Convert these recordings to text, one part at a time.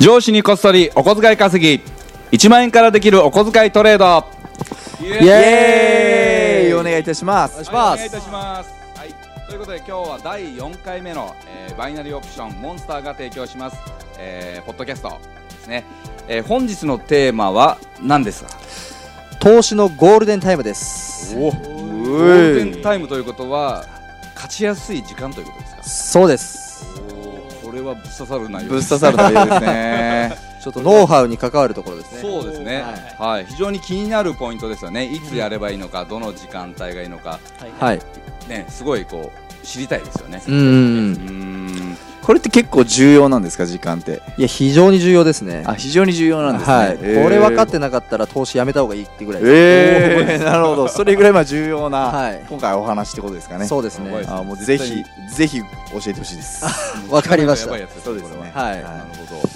上司にこっそりお小遣い稼ぎ。1万円からできるお小遣いトレード。イエイ。エーイ。お願いいたします。はいお願いいたします、はい、ということで今日は第4回目の、えーバイナリーオプションモンスターが提供します、えーポッドキャストですね、えー本日のテーマは何ですか？投資のゴールデンタイムです。おゴールデンタイムということは勝ちやすい時間ということですか？そうですれはぶっ刺さる内容ぶっ刺さる内容ですね。ちょっとノウハウに関わるところですね。そうですね、はい、非常に気になるポイントですよね、いつやればいいのか、どの時間帯がいいのか、はい。ね、すごいこう知りたいですよね。うんこれって結構重要なんですか時間って？いや非常に重要ですね。あ非常に重要なんですね。はい、へー。これ分かってなかったら投資やめた方がいいってぐらいです、えー、なるほど。それぐらいまあ重要な、はい。今回お話ってことですかね。そうですね。あもうぜひぜひ教えてほしいです。わかりました。そうですね。はい。なるほ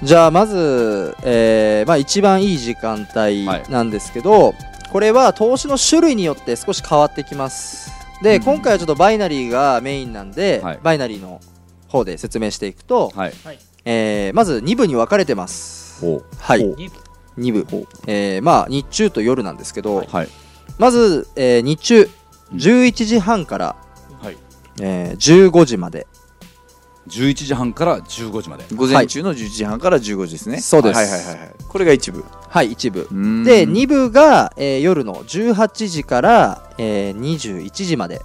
じゃあまず、えーまあ、一番いい時間帯なんですけど、これは投資の種類によって少し変わってきます。で、うん。今回はちょっとバイナリーがメインなんで、はい。バイナリーの方で説明していくと、ど。はい。えーまず2部に分かれてますほはいほう2部、えーまあ日中と夜なんですけど、う。はい。まず、えー日中11時半から、はい。えー15時まで11時半から15時まで。午前中の11時半から15時ですねそうですはいはいはいはいこれが一部はい一部でで2部が、えー夜の18時から、えー21時まで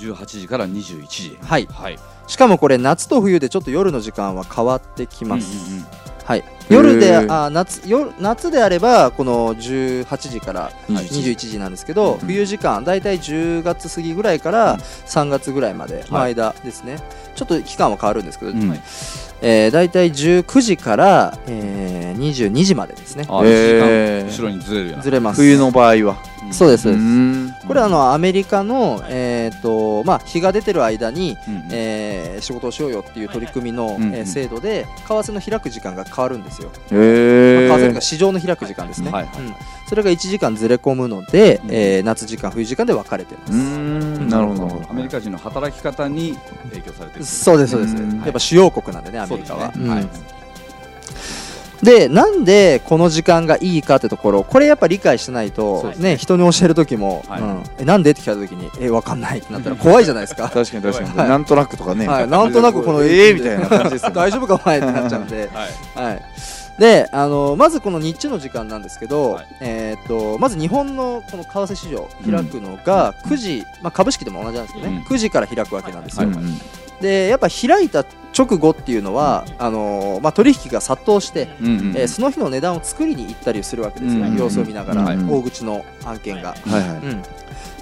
18時から21時。はいはい。しかもこれ夏と冬でちょっと夜の時間は変わってきます、うんうんうん。はい。夜であ夏夜夏であればこの18時から21 21時。なんですけど、うん冬時間だいたい10月過ぎぐらいから3月ぐらいまでの間ですね、ちょっと期間は変わるんですけど、うん。はい。えー、だいたい19時から、えー、22時までですね。あ、えー1時間後ろにずれる。ずれます。冬の場合はそうですそうです、ん。これはあのアメリカの、えーとまあ、日が出てる間に、うんうん。えー仕事をしようよっていう取り組みの、うんうんえー制度で為替の開く時間が変わるんですよ、へまあ為替というーか市場の開く時間ですね、はいはいうん。それが1時間ずれ込むので、うんえー夏時間冬時間で分かれてます、なるほど。アメリカ人の働き方に影響されてる。そうですそうです、うん。やっぱ主要国なんでね。アメリカは、はい。うんでなんでこの時間がいいかってところこれやっぱ理解してないとそうですね。人に教える時も、はい。うん。えなんでって聞かれた時にえ分かんないってなったら怖いじゃないですか。確かに確かに、はい。なんとなくとかね、はい。なんとなくこのええみたいな感じです 大丈夫かお前ってなっちゃうんで、はい。はい、であのまずこの日中の時間なんですけど、はい。えー、とまず日本のこの為替市場開くのが9時、まあ、株式でも同じなんですけどね、うん。9時から開くわけなんですよ、はい。でやっぱ開いた直後っていうのはあの、まあ、取引が殺到して、うんうんえーその日の値段を作りに行ったりするわけですよ、うん様子を見ながら、はい大口の案件が。はいはい。うん。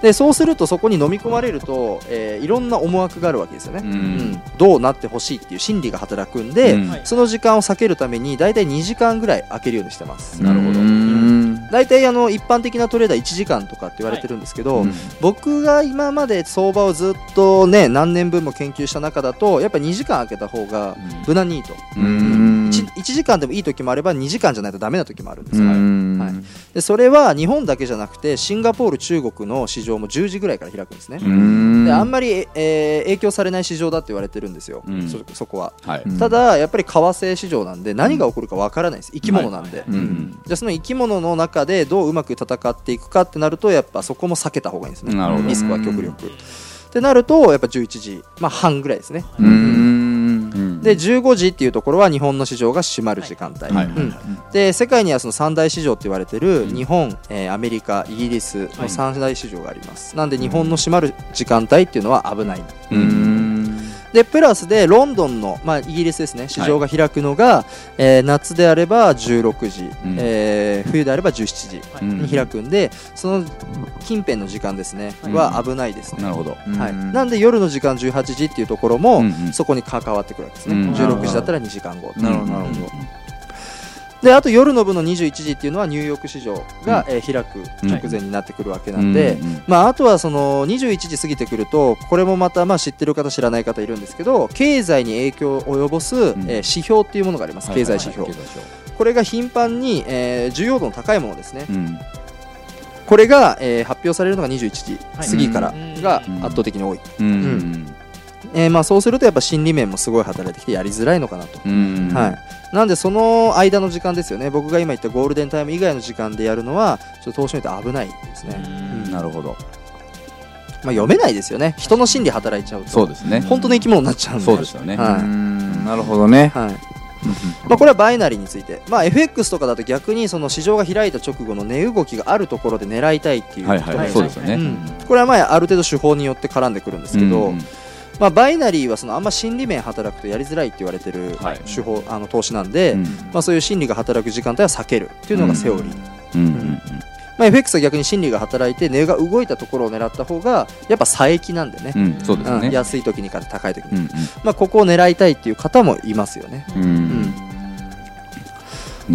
でそうするとそこに飲み込まれると、えーいろんな思惑があるわけですよね、うん。うん。どうなってほしいっていう心理が働くんで、うん。その時間を避けるために大体2時間ぐらい空けるようにしてます。なるほど。うーん大体あの一般的なトレーダー1時間とかって言われてるんですけど、うん僕が今まで相場をずっとね何年分も研究した中だとやっぱ2時間空けた方が無難にいいと、うーん 1, 時間でもいい時もあれば2時間じゃないとダメな時もあるんですよ、はい。でそれは日本だけじゃなくてシンガポール中国の市場も10時ぐらいから開くんですね、であんまり、えー影響されない市場だって言われてるんですよ、うん。そそこは。はい。うん。ただやっぱり為替市場なんで何が起こるかわからないです。生き物なんで、じゃあその生き物の中でどううまく戦っていくかってなるとやっぱそこも避けた方がいいんですね。なるほど。リスクは極力。ってなるとやっぱ11時、まあ、半ぐらいですね。うーんで15時っていうところは日本の市場が閉まる時間帯、はい。うん。で世界にはその三大市場って言われてる日本、えーアメリカイギリスの三大市場があります、なんで日本の閉まる時間帯っていうのは危ない、うーんでプラスでロンドンの、まあ、イギリスですね。市場が開くのが、えー夏であれば16時、うん。えー冬であれば17時うん。に開くんで、その近辺の時間ですね、うん。は危ないですね、なるほど。はい、うん。なんで夜の時間18時っていうところも、うんうん。そこに関わってくるわけですね、うん。16時だったら2時間後なるほどなるほどであと夜の部の21時っていうのはニューヨーク市場が、えー開く直前になってくるわけなんで、まあ、あとはその21時過ぎてくるとこれもまたまあ知ってる方知らない方いるんですけど経済に影響を及ぼす、えー指標っていうものがあります、経済指標、これが頻繁に、えー重要度の高いものですね、うん。これが、えー発表されるのが21時過ぎからはい。がうん圧倒的に多い、うんえーまあ、そうするとやっぱ心理面もすごい働いてきてやりづらいのかなと、うん。はい、なんでその間の時間ですよね。僕が今言ったゴールデンタイム以外の時間でやるのはちょっと投資によって危ないですね、うん。なるほど。まあ、読めないですよね。人の心理働いちゃうと。そうですね。本当の生き物になっちゃうんで。そうですよね。はい。なるほどね。はい。まあ、これはバイナリーについて、まあ、FX とかだと逆にその市場が開いた直後の値動きがあるところで狙いたいっていうこれはまあある程度手法によって絡んでくるんですけど、うんまあ、バイナリーはそのあんま心理面働くとやりづらいって言われてるはい。手法、あの投資なんで、うん。まあ、そういう心理が働く時間帯は避けるっていうのがセオリー、うん。うん。まあ、FX は逆に心理が働いて値が動いたところを狙った方がやっぱ差益なんでね、うん。うんそうですね。うん。安い時にから高い時に、うんまあ、ここを狙いたいっていう方もいますよね、うん。ううん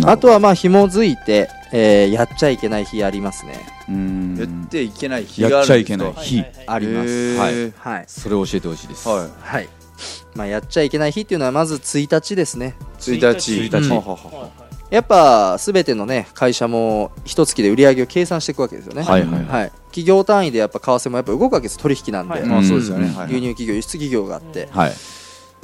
んあとはまあ紐づいて、えーやっちゃいけない日ありますね。うん。やっていけない日があるやっちゃいけんですかない日あります、へはい。ーはい。それを教えてほしいです。はい。はい。まあ、やっちゃいけない日っていうのはまず1日ですね。1日。1日。ははは。はいやっぱ全てのね会社も一月で売り上げを計算していくわけですよね。はいはいはい。はい、企業単位でやっぱ為替もやっぱ動くわけです。取引なんで、はい。まあそうですよね。輸入企業輸出企業があって、はい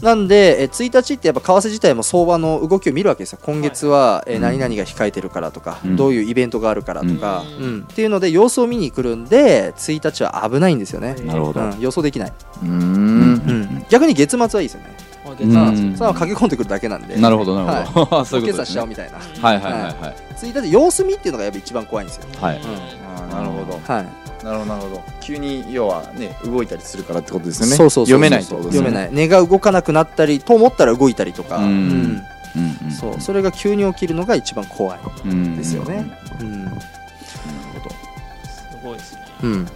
なんでえ1日ってやっぱ為替自体も相場の動きを見るわけですよ。今月はえうん。何々が控えてるからとか、うん。どういうイベントがあるからとか、うん。うん。っていうので様子を見に来るんで1日は危ないんですよね、なるほど。うん、予想できない、うん。うん。逆に月末はいいですよね。あ月うん。さあうん。それは駆け込んでくるだけなんで。なるほどなるほど。そういうことですね。ちゃうみたいな。はいはいはいはい。1日様子見っていうのがやっぱ一番怖いんですよ、はい。あーなるほど。はいなるほどなるほど。急に要はね動いたりするからってことですよね。そうそう読めないってことですよね。読めない。値が動かなくなったりと思ったら動いたりとか、うん。うんうんうん。そう。それが急に起きるのが一番怖いうんですよね、うんなるほど。すごいですね。うん。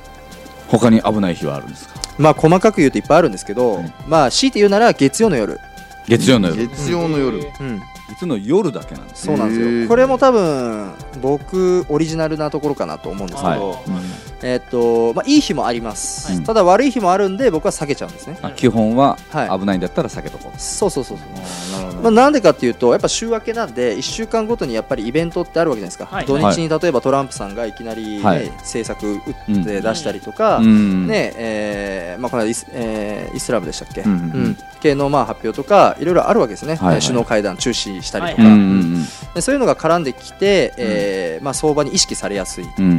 他に危ない日はあるんですかまあ細かく言うといっぱいあるんですけど、うん。まあ強いて言うなら月曜の夜、月曜の夜。い月曜の夜。うん、つの夜だけなんですそうなんですよこれも多分僕オリジナルなところかなと思うんですけど、はいえっとまあいい日もあります、はい。ただ悪い日もあるんで僕は避けちゃうんですね、あ基本ははい。危ないんだったら避けとこう。そうそうそうそう。なるほまあ、なんでかっていうとやっぱ週明けなんで1週間ごとにやっぱりイベントってあるわけじゃないですか、はい。土日に例えばトランプさんがいきなり、ねはい。政策打って出したりとか、うん。ねえーまあ、この間イス,、えーイスラムでしたっけ、うんうん系のまあ発表とかいろいろあるわけですね、はいはい。首脳会談中止したりとか、うんうんでそういうのが絡んできて、えーまあ、相場に意識されやすい、うんうん。う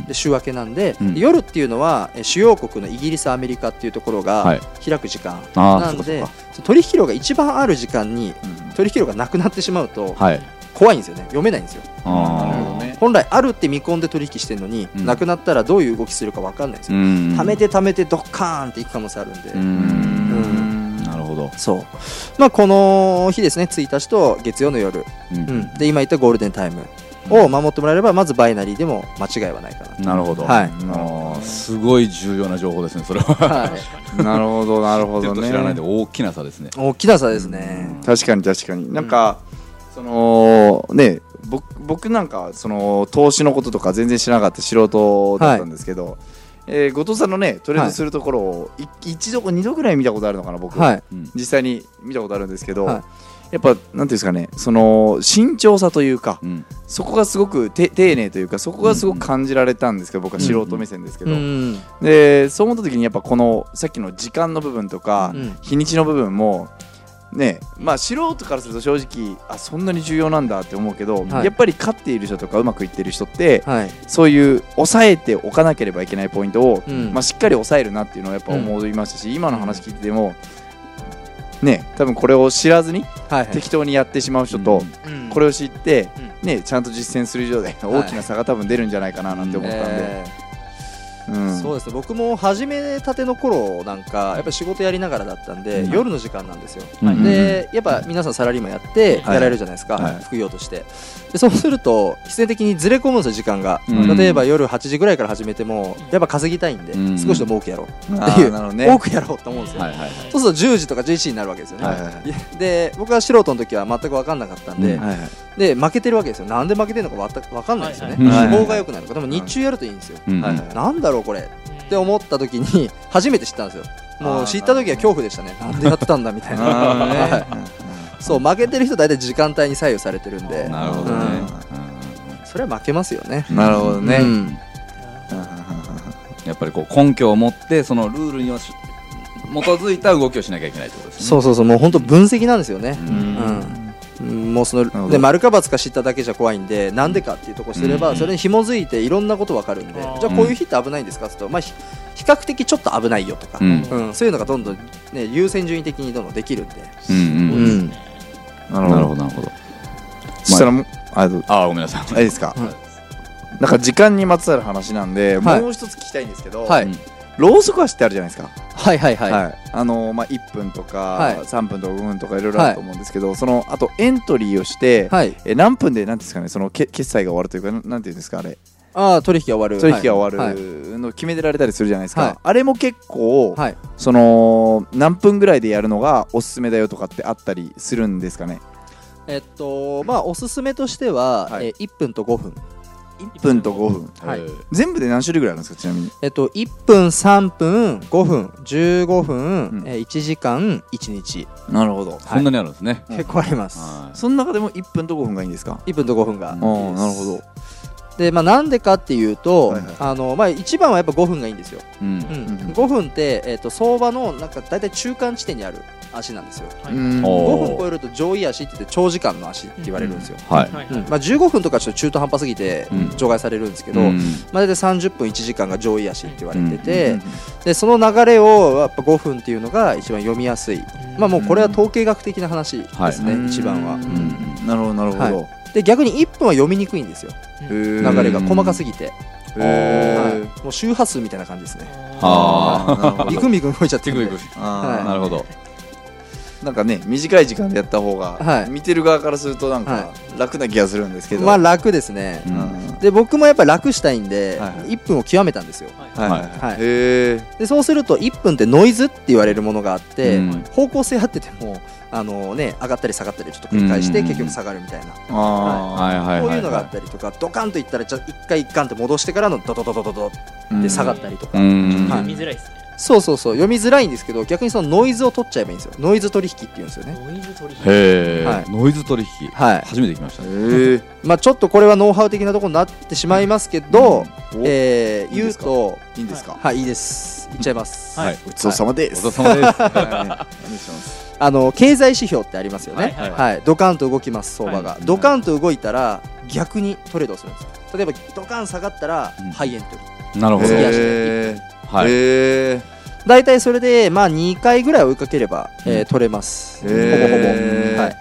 ん。で週明けなんで、うん。で夜っていうのはえー主要国のイギリスアメリカっていうところがはい。開く時間なんで、そっかそっか。その取引量が一番ある時間にうん取引量がなくなってしまうとはい。怖いんですよね。読めないんですよ。本来あるって見込んで取引してるのに、うん。なくなったらどういう動きするか分かんないんですよ、うん。貯めて貯めてドッカーンっていく可能性あるんで、うん。なるほど。そう。まあこの日ですね。1日と月曜の夜、うん。うん、で今言ったゴールデンタイムを守ってもらえればまずバイナリーでも間違いはないかななるほど。はい。すごい重要な情報ですねそれは。はい。なるほどなるほちょどね。っと知らないで大きな差ですね。大きな差ですね。確かに確かに。なんか、そのね僕僕なんかその投資のこととか全然知らなかった素人だったんですけど、えー後藤さんのねトレードするところを、い一度か二度ぐらい見たことあるのかな僕、はい。うん。実際に見たことあるんですけど、はいやっぱなんていうんですかねその慎重さというか、うん。そこがすごくて丁寧というかそこがすごく感じられたんですけど僕は素人目線ですけど、うん。でそう思った時にやっぱこのさっきの時間の部分とか、うん。日にちの部分もねまあ素人からすると正直あそんなに重要なんだって思うけど、はい。やっぱり勝っている人とかうまくいってる人ってはい。そういう抑えておかなければいけないポイントを、うん。まあ、しっかり抑えるなっていうのはやっぱ思いましたし、今の話聞いててもね多分これを知らずに適当にやってしまう人と、うん。これを知って、うね、ちゃんと実践する以上で大きな差が多分出るんじゃないかななんて思ったんで、えうん。ーそうですね。僕も始めたての頃なんかやっぱ仕事やりながらだったんで、うん。夜の時間なんですよ、うん。でやっぱ皆さんサラリーマンやってはい。やられるじゃないですか、はい。副業として。でそうすると必然的にずれ込むんですよ時間が、うん。例えば夜8時ぐらいから始めてもやっぱ稼ぎたいんで、うん。少しでも多くやろうあっていうね。多くやろうと思うんですよ、はいはいはい。そうすると10時とか11時になるわけですよね、はいはいはい。で僕は素人の時は全く分かんなかったんで、うん。はいはいで負けてるわけですよ。なんで負けてるのかわた分かんないですよね、脂肪が良くなるのか。でも日中やるといいんですよ、なんだろうこれ。って思った時に初めて知ったんですよ。もう知った時は恐怖でしたね。なんでやってたんだみたいな。そう負けてる人大体時間帯に左右されてるんで。なるほどね。それは負けますよね。ーなるほどね、うん。やっぱりこう根拠を持ってそのルールにはしづいた動きをしなきゃいけないってことですね。そうそうそう。もう本当分析なんですよね、うん。うんもうそので丸か×か知っただけじゃ怖いんでなんでかっていうところすれば、うん。それに紐づいていろんなことわかるんで、じゃあこういう日って危ないんですかって言うと、まあ、ひ比較的ちょっと危ないよとか、うん。うんそういうのがどんどん、ね、優先順位的にどんどんできるんで、ななるほどなるほど。そしたらもうああーごめんなさい。あいいですか、はい。なんか時間にまつわる話なんで、はい。もう一つ聞きたいんですけど、はい。うん。ローソク足ってあるじゃないですか、はいはいはい、はい。あのまあ、1分とか、はい。3分とか5分とかいろいろあると思うんですけど、そのあとエントリーをして、はい、え何分でなんですかねそのけ決済が終わるというかななんていうんですかあれ。ああ取引が終わる。取引が終わはい。るの決めてられたりするじゃないですか、はい。あれも結構、はい。その何分ぐらいでやるのがおすすめだよとかってあったりするんですかね。えっとまあおすすめとしては、はい。えー1分と5分1分と5分。はい。えー全部で何種類ぐらいあるんですか？ちなみに。えっと1分3分5分15分、うん。えー1時間1日。なるほど。そんなにあるんですね。うん結構あります、はその中でも1分と5分がいいんですか？1分と5分が、うんああなるほどでまあなんでかっていうと、はいはい。あのまあ一番はやっぱ5分がいいんですよ、いうん。うん。うん。5分って、えっと相場のなんか大体中間地点にある足なんですよ。はい。うん。おー。5分超えると上位足って言って長時間の足って言われるんですよ、まあ、15分とかちょっと中途半端すぎてうん。除外されるんですけど、うん。まあ、大体30分1時間が上位足って言われてて、うん。でその流れをやっぱ5分っていうのが一番読みやすい、まあ、もうこれは統計学的な話ですね、はい。一番は。なるほどなるほど、はで逆に1分は読みにくいんですよ。へ流ーれが細かすぎて、へはい。ーもう周波数みたいな感じですね。あ。ビクンビクン動いちゃってテクニックあー。はい。なるほどなんかね短い時間でやった方が、はい。見てる側からするとなんはか楽な気がするんですけど、まあ楽ですね、うん。で僕もやっぱ楽したいんで、はいはい。1分を極めたんですよ。はい。はいでそうすると1分ってノイズって言われるものがあって、うん。方向性合っててもあのね上がったり下がったりちょっと繰り返してうん。結局下がるみたいな、あはい。はいはいこういうのがあったりとかドカンといったらちょ一回一貫って戻してからのドドドドドドっーて下がったりとか、うん。はい。見づらいですねそうそうそう。読みづらいんですけど逆にそのノイズを取っちゃえばいいんですよ。ノイズ取引っていうんですよね。ノイズ取引。へえ、はい。ノイズ取引。はい。初めて聞きました。ねまあちょっとこれはノウハウ的なところになってしまいますけど、うん。お。えー言いいですか？うといいんですか、はい。いいです。言っちゃいます、はい。ごちそうさまです、ごちそうさまです。はいお願い します？あの経済指標ってありますよね、はいはい。ドカンと動きます相場が、はい。ドカンと動いたら逆にトレードをするんですよ。例えばドカン下がったらうん。ハイエントリー、なるほど、次足でへはい、えへ大体それでまあ2回ぐらい追いかければ、えー取れます、へほぼほぼ、ー。はい。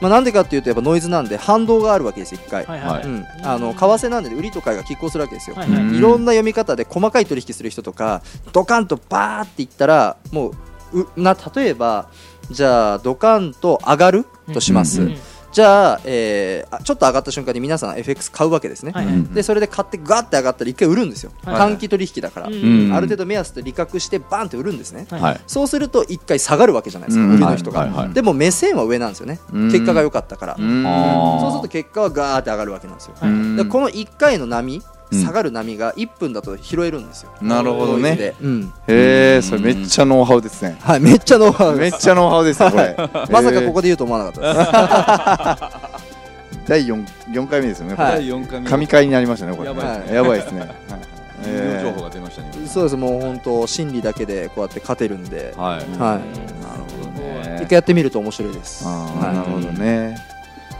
まあ、なんでかっていうとやっぱノイズなんで反動があるわけです1回、はいはいうん、あの為替なんで売りと買いが拮抗するわけですよ、はいはい。うん。いろんな読み方で細かい取引する人とかドカンとバーっていったらもううな例えばじゃあドカンと上がるとします、うんじゃあ,、えーあちょっと上がった瞬間に皆さん FX 買うわけですね、はいうんでそれで買ってガーって上がったら一回売るんですよ、はい。短期取引だから、うん。ある程度目安と利確してバーンって売るんですね、はい。はい。そうすると一回下がるわけじゃないですか、うん。売りの人が、はい。はい。はいでも目線は上なんですよね、うん。結果が良かったから、そうすると結果はガーって上がるわけなんですよ、この1回の波うん下がる波が1分だと拾えるんですよ、なるほどね。で。うん。へえそれめっちゃノウハウですね。はい、めっちゃノウハウ。めっちゃノウハウですよこれ。まさかここで言うと思わなかったです、第 4, 4回目ですよねはい。第4回目。神回になりましたねこれ。やばいですね。やばいですね。はい。有料 情報が出ましたね、そうですもう本当心理だけでこうやって勝てるんで、はい、はい。なるほどね一回やってみると面白いです、はい。なるほどね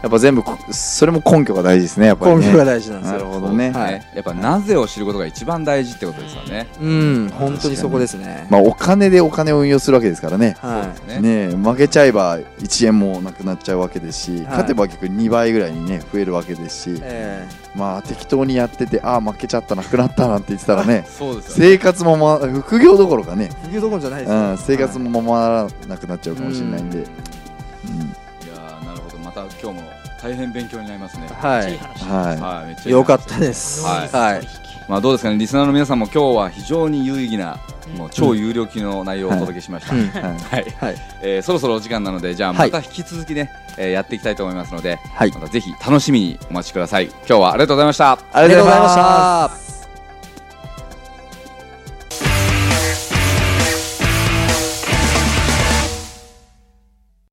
やっぱ全部こそれも根拠が大事ですねやっぱりね。根拠が大事なんですなるよほどね。はい。やっぱなぜを知ることが一番大事ってことですよね、うん本当にそこですね、まあお金でお金を運用するわけですからね。はい。ね負けちゃえば1円もなくなっちゃうわけですし、い。勝てば逆に2倍ぐらいにね増えるわけですし、えまあ適当にやっててああ負けちゃったなくなったなんて言ってたらね そうですよね。生活も、ま、副業どころかね、ー、いうところじゃないですよ。うん、生活もままならなくなっちゃうかもしれないんで、うんい。やーなるほどまた今日も大変勉強になりますね。はい。めっちゃい。ははいめっちゃいいよかったです。はい。はい。まあどうですかね。リスナーの皆さんも今日は非常に有意義なもう超有料級の内容をお届けしました、はいはい、はい。えーそろそろお時間なのでじゃあはい。また引き続きね、えーやっていきたいと思いますので、はい。またぜひ楽しみにお待ちください。今日はありがとうございました。ありがとうございました